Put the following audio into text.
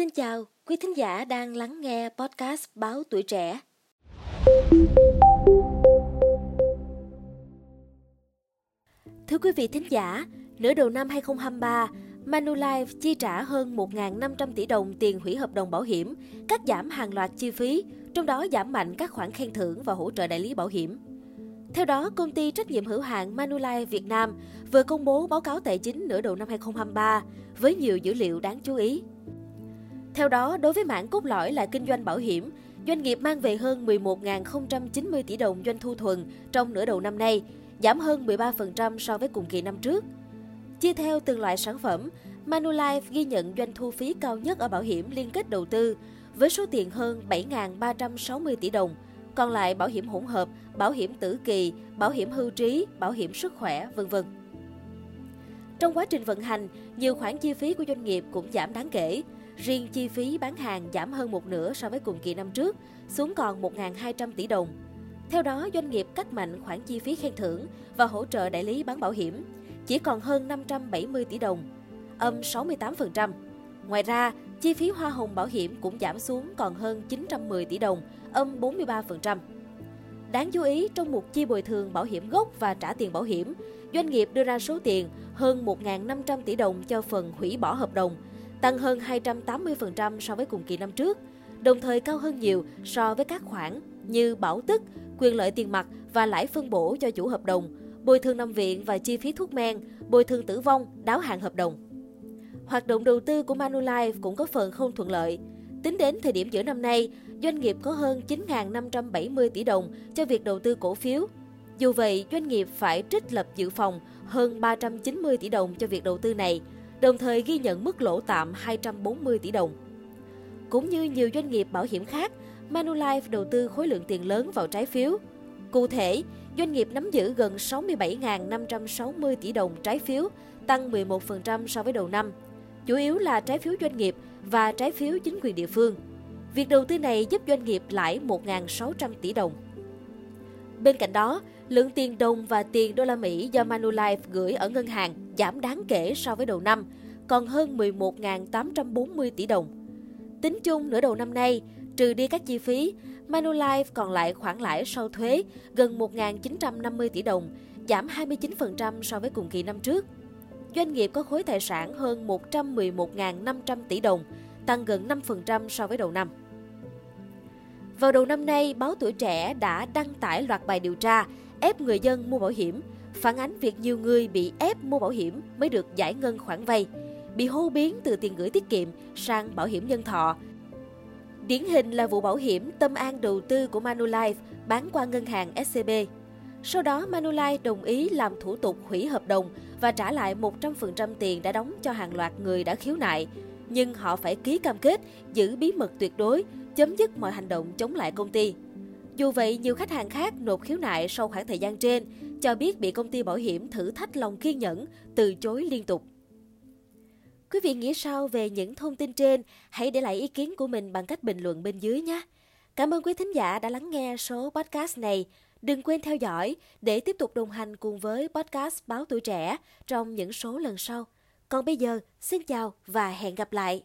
Xin chào, quý thính giả đang lắng nghe podcast Báo Tuổi Trẻ. Thưa quý vị thính giả, nửa đầu năm 2023, Manulife chi trả hơn 1.500 tỷ đồng tiền hủy hợp đồng bảo hiểm, cắt giảm hàng loạt chi phí, trong đó giảm mạnh các khoản khen thưởng và hỗ trợ đại lý bảo hiểm. Theo đó, công ty trách nhiệm hữu hạn Manulife Việt Nam vừa công bố báo cáo tài chính nửa đầu năm 2023 với nhiều dữ liệu đáng chú ý. Theo đó, đối với mảng cốt lõi là kinh doanh bảo hiểm, doanh nghiệp mang về hơn 11.090 tỷ đồng doanh thu thuần trong nửa đầu năm nay, giảm hơn 13% so với cùng kỳ năm trước. Chia theo từng loại sản phẩm, Manulife ghi nhận doanh thu phí cao nhất ở bảo hiểm liên kết đầu tư với số tiền hơn 7.360 tỷ đồng, còn lại bảo hiểm hỗn hợp, bảo hiểm tử kỳ, bảo hiểm hưu trí, bảo hiểm sức khỏe, vân vân. Trong quá trình vận hành, nhiều khoản chi phí của doanh nghiệp cũng giảm đáng kể. Riêng chi phí bán hàng giảm hơn một nửa so với cùng kỳ năm trước, xuống còn 1.200 tỷ đồng. Theo đó, doanh nghiệp cắt mạnh khoản chi phí khen thưởng và hỗ trợ đại lý bán bảo hiểm, chỉ còn hơn 570 tỷ đồng, âm 68%. Ngoài ra, chi phí hoa hồng bảo hiểm cũng giảm xuống còn hơn 910 tỷ đồng, âm 43%. Đáng chú ý, trong mục chi bồi thường bảo hiểm gốc và trả tiền bảo hiểm, doanh nghiệp đưa ra số tiền hơn 1.500 tỷ đồng cho phần hủy bỏ hợp đồng, tăng hơn 280% so với cùng kỳ năm trước, đồng thời cao hơn nhiều so với các khoản như bảo tức, quyền lợi tiền mặt và lãi phân bổ cho chủ hợp đồng, bồi thường nằm viện và chi phí thuốc men, bồi thường tử vong, đáo hạn hợp đồng. Hoạt động đầu tư của Manulife cũng có phần không thuận lợi. Tính đến thời điểm giữa năm nay, doanh nghiệp có hơn 9.570 tỷ đồng cho việc đầu tư cổ phiếu. Dù vậy, doanh nghiệp phải trích lập dự phòng hơn 390 tỷ đồng cho việc đầu tư này, đồng thời ghi nhận mức lỗ tạm 240 tỷ đồng. Cũng như nhiều doanh nghiệp bảo hiểm khác, Manulife đầu tư khối lượng tiền lớn vào trái phiếu. Cụ thể, doanh nghiệp nắm giữ gần 67.560 tỷ đồng trái phiếu, tăng 11% so với đầu năm. Chủ yếu là trái phiếu doanh nghiệp và trái phiếu chính quyền địa phương. Việc đầu tư này giúp doanh nghiệp lãi 1.600 tỷ đồng. Bên cạnh đó, lượng tiền đồng và tiền đô la Mỹ do Manulife gửi ở ngân hàng giảm đáng kể so với đầu năm, còn hơn 11.840 tỷ đồng. Tính chung nửa đầu năm nay, trừ đi các chi phí, Manulife còn lại khoản lãi sau thuế gần 1.950 tỷ đồng, giảm 29% so với cùng kỳ năm trước. Doanh nghiệp có khối tài sản hơn 111.500 tỷ đồng, tăng gần 5% so với đầu năm. Vào đầu năm nay, báo Tuổi Trẻ đã đăng tải loạt bài điều tra ép người dân mua bảo hiểm, phản ánh việc nhiều người bị ép mua bảo hiểm mới được giải ngân khoản vay, bị hô biến từ tiền gửi tiết kiệm sang bảo hiểm nhân thọ. Điển hình là vụ bảo hiểm Tâm An đầu tư của Manulife bán qua ngân hàng SCB. Sau đó, Manulife đồng ý làm thủ tục hủy hợp đồng và trả lại 100% tiền đã đóng cho hàng loạt người đã khiếu nại. Nhưng họ phải ký cam kết giữ bí mật tuyệt đối, chấm dứt mọi hành động chống lại công ty. Dù vậy, nhiều khách hàng khác nộp khiếu nại sau khoảng thời gian trên, cho biết bị công ty bảo hiểm thử thách lòng kiên nhẫn, từ chối liên tục. Quý vị nghĩ sao về những thông tin trên? Hãy để lại ý kiến của mình bằng cách bình luận bên dưới nhé. Cảm ơn quý thính giả đã lắng nghe số podcast này. Đừng quên theo dõi để tiếp tục đồng hành cùng với podcast Báo Tuổi Trẻ trong những số lần sau. Còn bây giờ, xin chào và hẹn gặp lại!